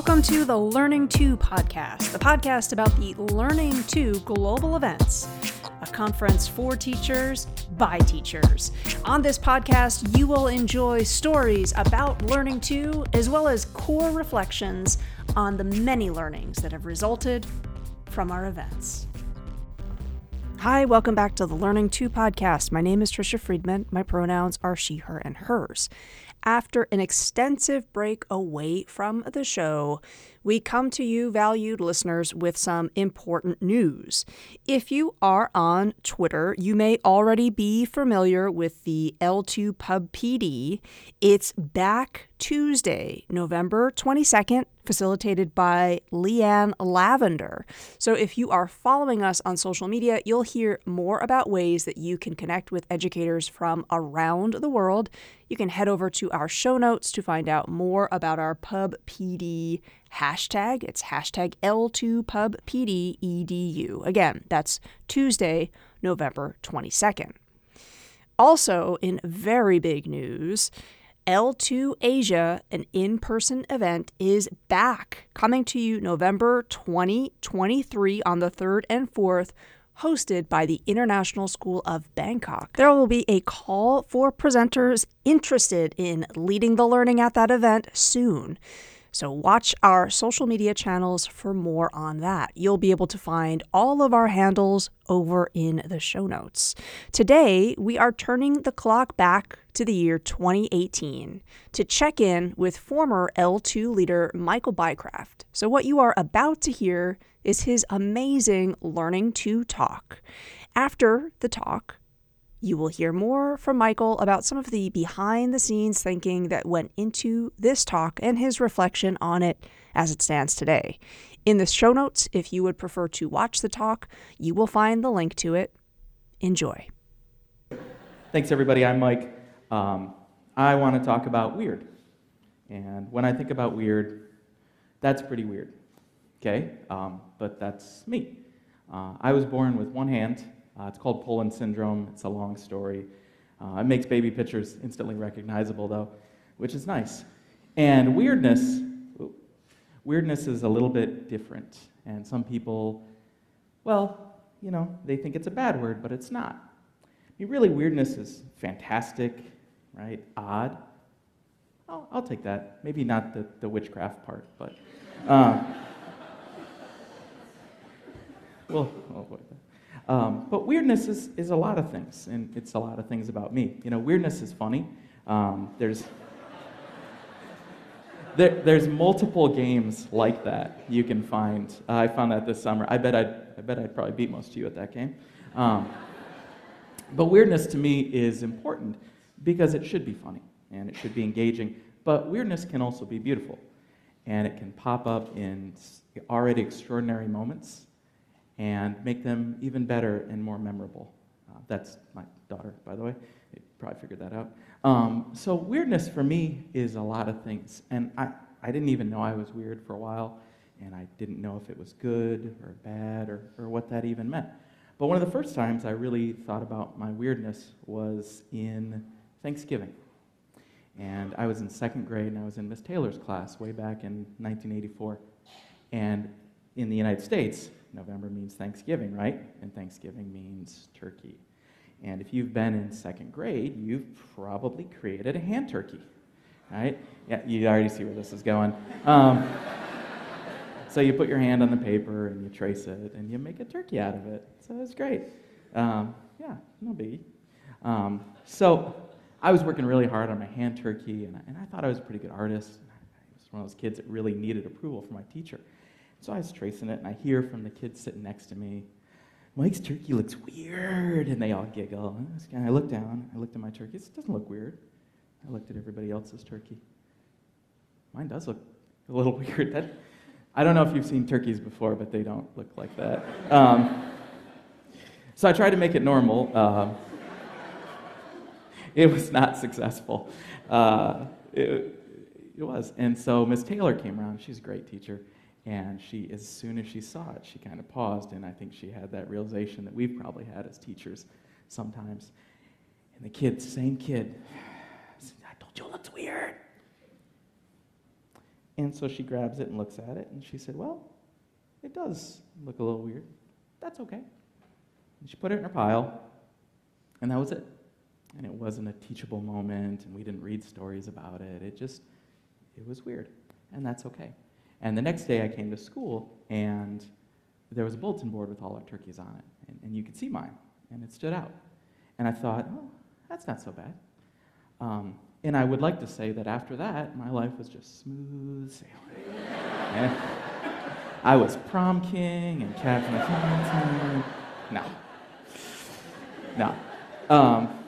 Welcome to the Learning 2 podcast, the podcast about the Learning 2 global events, a conference for teachers by teachers. On this podcast, you will enjoy stories about Learning 2, as well as core reflections on the many learnings that have resulted from our events. Hi, welcome back to the Learning 2 podcast. My name is Tricia Friedman. My pronouns are she, her, and hers. After an extensive break away from the show, we come to you, valued listeners, with some important news. If you are on Twitter, you may already be familiar with the L2 Pub PD. It's back Tuesday, November 22nd, facilitated by Leanne Lavender. So if you are following us on social media, you'll hear more about ways that you can connect with educators from around the world. You can head over to our show notes to find out more about our Pub PD hashtag. It's hashtag L2PubPDEDU. Again, that's Tuesday, November 22nd. Also, in very big news, L2 Asia, an in person event, is back, coming to you November 2023 on the 3rd and 4th, hosted by the International School of Bangkok. There will be a call for presenters interested in leading the learning at that event soon. So, watch our social media channels for more on that. You'll be able to find all of our handles over in the show notes. Today, we are turning the clock back to the year 2018 to check in with former L2 leader Michael Bycraft. So, what you are about to hear is his amazing Learning 2 Talk. After the talk, you will hear more from Michael about some of the behind the scenes thinking that went into this talk and his reflection on it as it stands today. In the show notes, if you would prefer to watch the talk, you will find the link to it. Enjoy. Thanks, everybody. I'm Mike. Um, I want to talk about weird. And when I think about weird, that's pretty weird. Okay? Um, but that's me. Uh, I was born with one hand uh, it's called Poland syndrome. It's a long story. Uh, it makes baby pictures instantly recognizable, though, which is nice. And weirdness, weirdness is a little bit different. And some people, well, you know, they think it's a bad word, but it's not. I mean, really, weirdness is fantastic, right? Odd. I'll, I'll take that. Maybe not the, the witchcraft part, but. Uh, well, oh boy. Um, but weirdness is, is a lot of things, and it's a lot of things about me. You know, weirdness is funny. Um, there's, there, there's multiple games like that you can find. Uh, I found that this summer. I bet I'd, I bet I'd probably beat most of you at that game. Um, but weirdness to me is important because it should be funny and it should be engaging. But weirdness can also be beautiful, and it can pop up in already extraordinary moments and make them even better and more memorable. Uh, that's my daughter, by the way. You probably figured that out. Um, so, weirdness for me is a lot of things. And I, I didn't even know I was weird for a while, and I didn't know if it was good or bad or, or what that even meant. But one of the first times I really thought about my weirdness was in Thanksgiving. And I was in second grade, and I was in Miss Taylor's class way back in 1984. And in the United States, November means Thanksgiving, right? And Thanksgiving means turkey. And if you've been in second grade, you've probably created a hand turkey, right? Yeah, you already see where this is going. Um, so you put your hand on the paper and you trace it and you make a turkey out of it. So it's great. Um, yeah, no biggie. Um, so I was working really hard on my hand turkey, and I, and I thought I was a pretty good artist. I was one of those kids that really needed approval from my teacher. So I was tracing it, and I hear from the kids sitting next to me, Mike's turkey looks weird. And they all giggle. And I look down, I looked at my turkey. It doesn't look weird. I looked at everybody else's turkey. Mine does look a little weird. That, I don't know if you've seen turkeys before, but they don't look like that. Um, so I tried to make it normal. Um, it was not successful. Uh, it, it was. And so Miss Taylor came around. She's a great teacher. And she, as soon as she saw it, she kind of paused, and I think she had that realization that we've probably had as teachers sometimes. And the kid, same kid, said, I told you it looks weird. And so she grabs it and looks at it, and she said, Well, it does look a little weird. That's okay. And she put it in her pile, and that was it. And it wasn't a teachable moment, and we didn't read stories about it. It just, it was weird, and that's okay. And the next day I came to school, and there was a bulletin board with all our turkeys on it, and, and you could see mine, and it stood out. And I thought, oh, that's not so bad. Um, and I would like to say that after that, my life was just smooth sailing. I was prom king and captain of No. No. Um,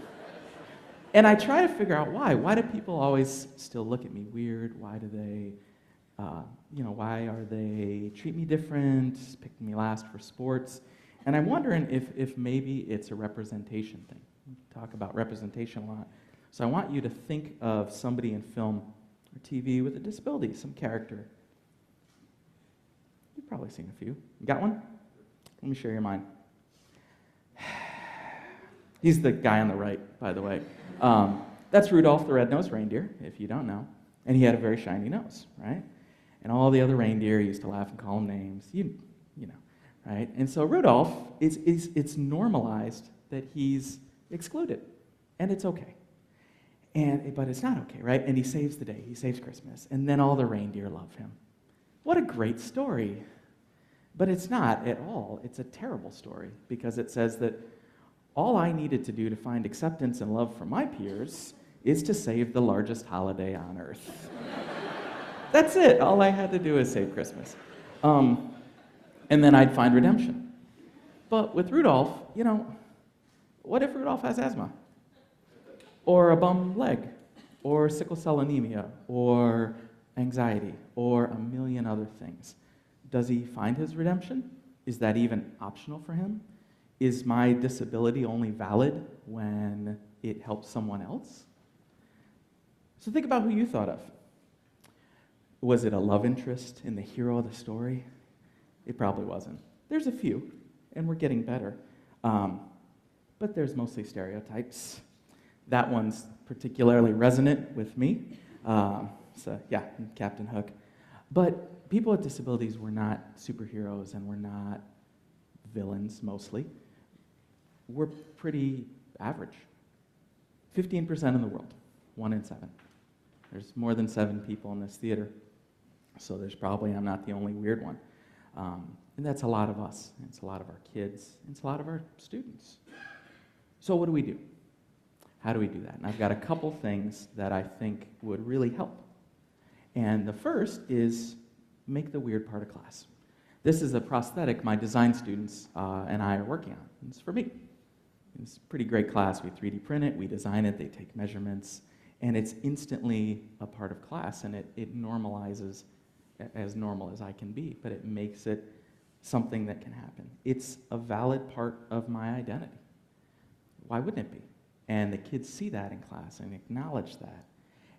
and I try to figure out why. Why do people always still look at me weird? Why do they, uh, you know, why are they treat me different, pick me last for sports? And I'm wondering if, if maybe it's a representation thing. We talk about representation a lot. So I want you to think of somebody in film or TV with a disability, some character. You've probably seen a few. You got one? Let me share your mind. He's the guy on the right, by the way. Um, that's Rudolph the red-nosed reindeer, if you don't know. And he had a very shiny nose, right? And all the other reindeer used to laugh and call him names, you, you know, right? And so Rudolph, it's, it's, it's normalized that he's excluded, and it's okay. And, but it's not okay, right? And he saves the day, he saves Christmas, and then all the reindeer love him. What a great story. But it's not at all. It's a terrible story because it says that all I needed to do to find acceptance and love from my peers is to save the largest holiday on earth. That's it. All I had to do is save Christmas. Um, and then I'd find redemption. But with Rudolph, you know, what if Rudolph has asthma? Or a bum leg? Or sickle cell anemia? Or anxiety? Or a million other things? Does he find his redemption? Is that even optional for him? Is my disability only valid when it helps someone else? So think about who you thought of. Was it a love interest in the hero of the story? It probably wasn't. There's a few, and we're getting better. Um, but there's mostly stereotypes. That one's particularly resonant with me. Um, so, yeah, Captain Hook. But people with disabilities were not superheroes and were not villains mostly we're pretty average. 15% in the world, one in seven. There's more than seven people in this theater, so there's probably, I'm not the only weird one. Um, and that's a lot of us, it's a lot of our kids, it's a lot of our students. So, what do we do? How do we do that? And I've got a couple things that I think would really help. And the first is make the weird part of class. This is a prosthetic my design students uh, and I are working on. It's for me. It's a pretty great class. We 3D print it, we design it, they take measurements, and it's instantly a part of class, and it, it normalizes as normal as I can be, but it makes it something that can happen. It's a valid part of my identity. Why wouldn't it be? And the kids see that in class and acknowledge that.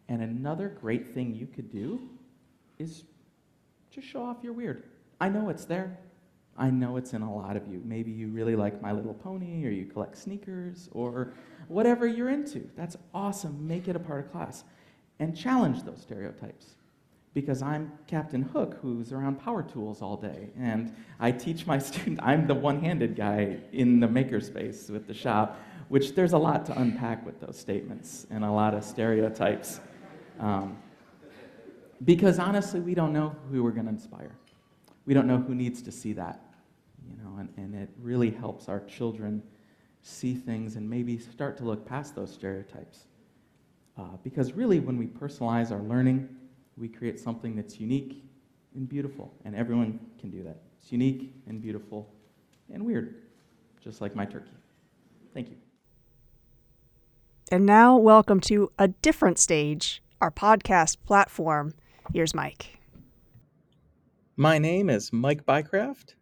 And another great thing you could do is just show off your weird. I know it's there. I know it's in a lot of you. Maybe you really like My Little Pony, or you collect sneakers, or whatever you're into. That's awesome. Make it a part of class. And challenge those stereotypes. Because I'm Captain Hook, who's around power tools all day. And I teach my students, I'm the one handed guy in the makerspace with the shop, which there's a lot to unpack with those statements and a lot of stereotypes. Um, because honestly, we don't know who we're to inspire we don't know who needs to see that. You know, and, and it really helps our children see things and maybe start to look past those stereotypes. Uh, because really, when we personalize our learning, we create something that's unique and beautiful, and everyone can do that. It's unique and beautiful and weird, just like my turkey. Thank you. And now, welcome to a different stage, our podcast platform. Here's Mike. My name is Mike Bycraft.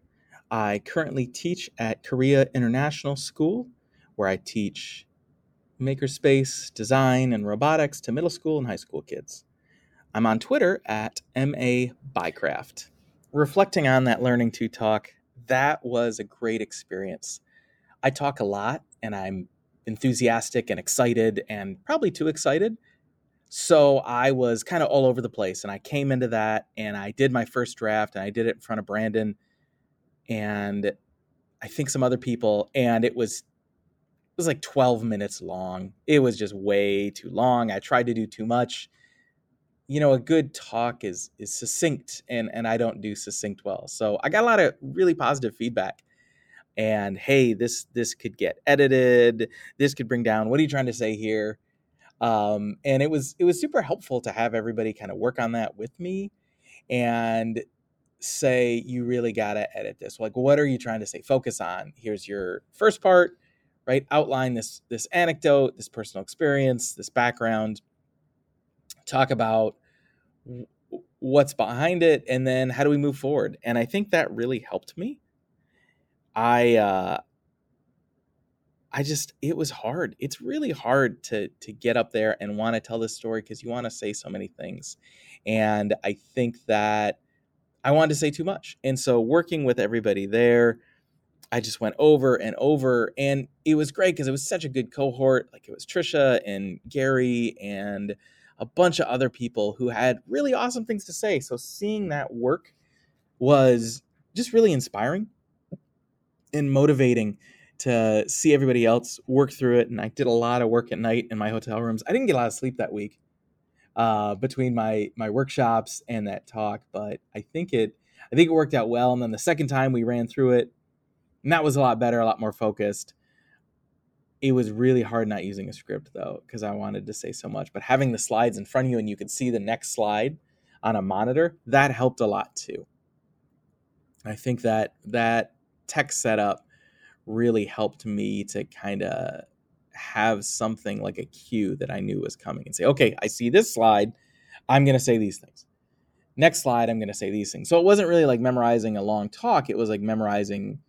I currently teach at Korea International School, where I teach makerspace, design, and robotics to middle school and high school kids. I'm on Twitter at MA Bycraft. Reflecting on that Learning 2 talk, that was a great experience. I talk a lot and I'm enthusiastic and excited and probably too excited. so I was kind of all over the place, and I came into that, and I did my first draft, and I did it in front of Brandon, and I think some other people, and it was it was like 12 minutes long. It was just way too long. I tried to do too much. You know, a good talk is is succinct and and I don't do succinct well. So I got a lot of really positive feedback. And hey, this this could get edited. This could bring down what are you trying to say here? Um, and it was it was super helpful to have everybody kind of work on that with me and say you really got to edit this like what are you trying to say focus on here's your first part right outline this this anecdote this personal experience this background talk about what's behind it and then how do we move forward? And i think that really helped me. I uh i just it was hard. It's really hard to to get up there and want to tell this story because you want to say so many things. And i think that i wanted to say too much. And so working with everybody there I just went over and over, and it was great because it was such a good cohort. Like it was Tricia and Gary and a bunch of other people who had really awesome things to say. So seeing that work was just really inspiring and motivating to see everybody else work through it. And I did a lot of work at night in my hotel rooms. I didn't get a lot of sleep that week uh, between my my workshops and that talk, but I think it I think it worked out well. And then the second time we ran through it, and that was a lot better, a lot more focused. It was really hard not using a script though, because I wanted to say so much. But having the slides in front of you and you could see the next slide on a monitor, that helped a lot too. I think that that tech setup really helped me to kind of have something like a cue that I knew was coming and say, okay, I see this slide. I'm going to say these things. Next slide, I'm going to say these things. So it wasn't really like memorizing a long talk. It was like memorizing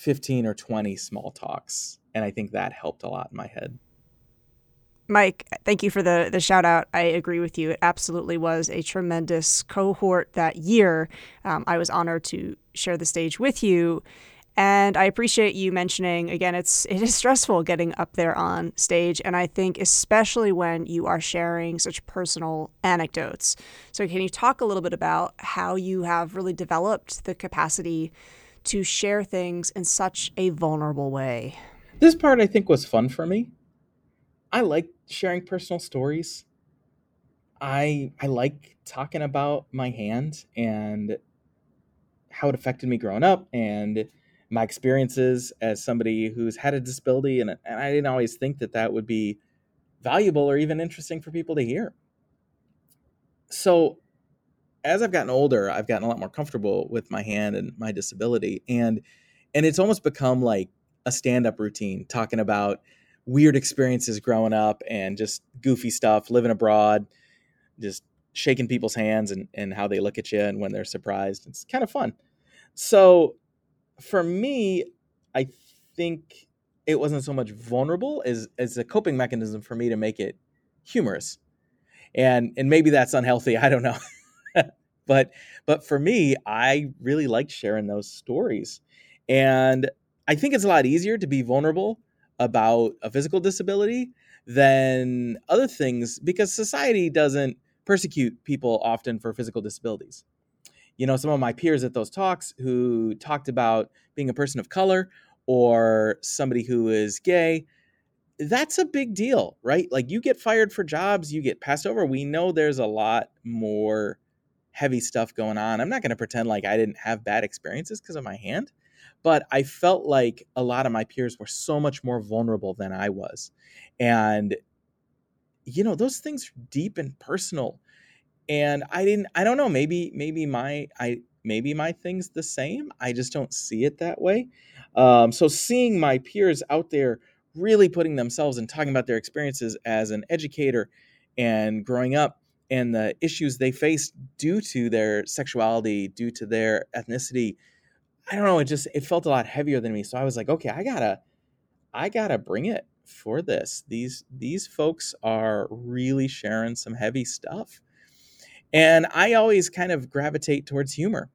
15 or 20 small talks. And I think that helped a lot in my head. Mike, thank you for the, the shout out. I agree with you. It absolutely was a tremendous cohort that year. Um, I was honored to share the stage with you. And I appreciate you mentioning again, it's it is stressful getting up there on stage. And I think especially when you are sharing such personal anecdotes. So can you talk a little bit about how you have really developed the capacity to share things in such a vulnerable way. This part I think was fun for me. I like sharing personal stories. I I like talking about my hand and how it affected me growing up and my experiences as somebody who's had a disability and, and I didn't always think that that would be valuable or even interesting for people to hear. So as I've gotten older, I've gotten a lot more comfortable with my hand and my disability, and and it's almost become like a stand-up routine, talking about weird experiences growing up and just goofy stuff, living abroad, just shaking people's hands and and how they look at you and when they're surprised. It's kind of fun. So for me, I think it wasn't so much vulnerable as as a coping mechanism for me to make it humorous. And and maybe that's unhealthy, I don't know. but but for me, I really like sharing those stories. And I think it's a lot easier to be vulnerable about a physical disability than other things because society doesn't persecute people often for physical disabilities. You know, some of my peers at those talks who talked about being a person of color or somebody who is gay, that's a big deal, right? Like you get fired for jobs, you get passed over. We know there's a lot more heavy stuff going on. I'm not going to pretend like I didn't have bad experiences because of my hand, but I felt like a lot of my peers were so much more vulnerable than I was. And you know, those things are deep and personal. And I didn't I don't know, maybe maybe my I maybe my thing's the same. I just don't see it that way. Um, so seeing my peers out there really putting themselves and talking about their experiences as an educator and growing up and the issues they face due to their sexuality, due to their ethnicity. I don't know, it just it felt a lot heavier than me. So I was like, okay, I gotta I gotta bring it for this. These these folks are really sharing some heavy stuff. And I always kind of gravitate towards humor.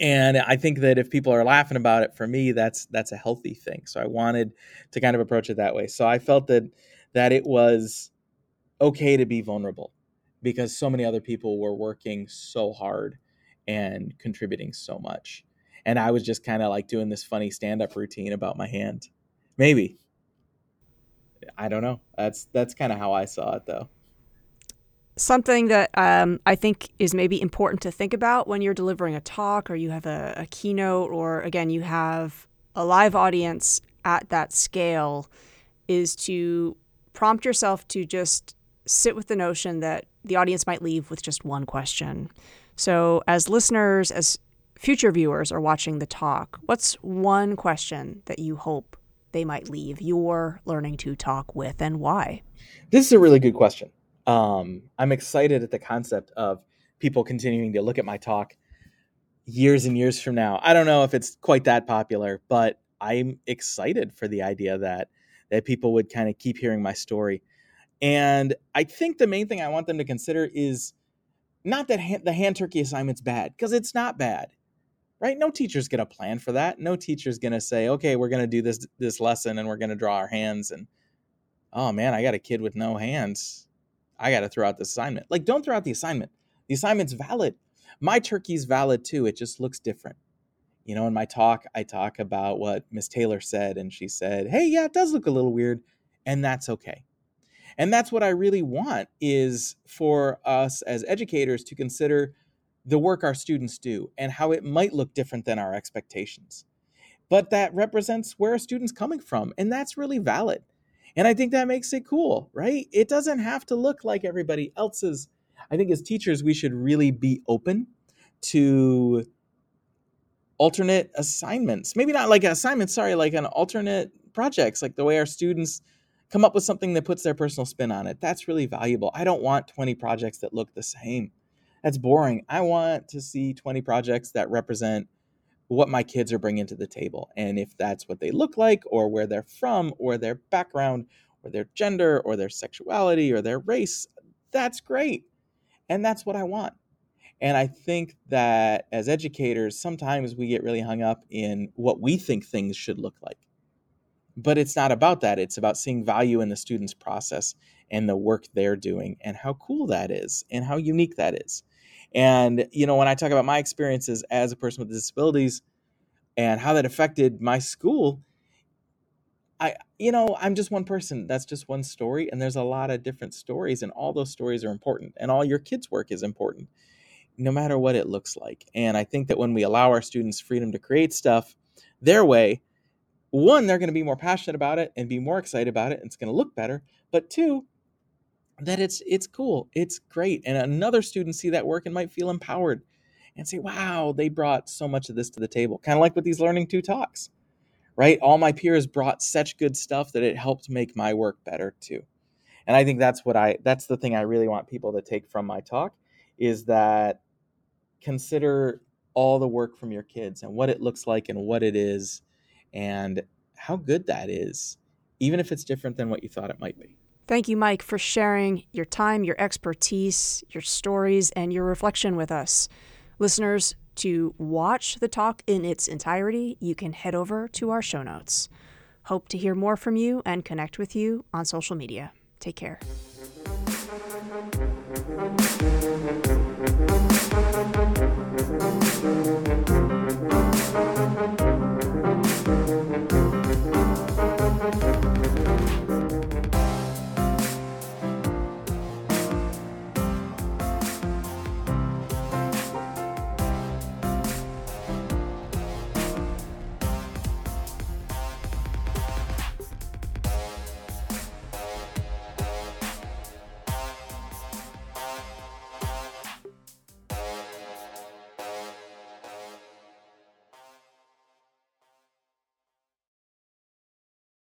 And I think that if people are laughing about it, for me, that's that's a healthy thing. So I wanted to kind of approach it that way. So I felt that that it was okay to be vulnerable because so many other people were working so hard and contributing so much. And I was just kind of like doing this funny stand up routine about my hand. Maybe. I don't know. That's that's kind of how I saw it though. Something that um, I think is maybe important to think about when you're delivering a talk or you have a, a keynote or again you have a live audience at that scale is to prompt yourself to just sit with the notion that the audience might leave with just one question. So, as listeners, as future viewers are watching the talk, what's one question that you hope they might leave your Learning 2 talk with and why? This is a really good question. Um, I'm excited at the concept of people continuing to look at my talk years and years from now. I don't know if it's quite that popular, but I'm excited for the idea that that people would kind of keep hearing my story. And I think the main thing I want them to consider is not that hand, the hand turkey assignment's bad because it's not bad. Right? No teacher's going to plan for that. No teacher's going to say, "Okay, we're going to do this this lesson and we're going to draw our hands and oh man, I got a kid with no hands. I got to throw out the assignment." Like don't throw out the assignment. The assignment's valid. My turkey's valid too. It just looks different you know, in my talk, I talk about what Miss Taylor said, and she said, Hey, yeah, it does look a little weird, and that's okay. And that's what I really want is for us as educators to consider the work our students do and how it might look different than our expectations. But that represents where a student's coming from, and that's really valid. And I think that makes it cool, right? It doesn't have to look like everybody else's. I think as teachers, we should really be open to alternate assignments. Maybe not like an assignment, sorry, like an alternate projects, like the way our students come up with something that puts their personal spin on it. That's really valuable. I don't want 20 projects that look the same. That's boring. I want to see 20 projects that represent what my kids are bringing to the table. And if that's what they look like, or where they're from, or their background, or their gender, or their sexuality, or their race, that's great. And that's what I want. And I think that as educators, sometimes we get really hung up in what we think things should look like. But it's not about that. It's about seeing value in the student's process and the work they're doing and how cool that is and how unique that is. And, you know, when I talk about my experiences as a person with disabilities and how that affected my school, I, you know, I'm just one person. That's just one story. And there's a lot of different stories, and all those stories are important. And all your kids' work is important no matter what it looks like. And I think that when we allow our students freedom to create stuff their way, one, they're going to be more passionate about it and be more excited about it. And it's going to look better. But two, that it's it's cool, it's great, and another student see that work and might feel empowered and say, "Wow, they brought so much of this to the table." Kind of like with these learning two talks, right? All my peers brought such good stuff that it helped make my work better too. And I think that's what I that's the thing I really want people to take from my talk is that consider all the work from your kids and what it looks like and what it is and how good that is, even if it's different than what you thought it might be. Thank you, Mike, for sharing your time, your expertise, your stories, and your reflection with us. Listeners, to watch the talk in its entirety, you can head over to our show notes. Hope to hear more from you and connect with you on social media. Take care.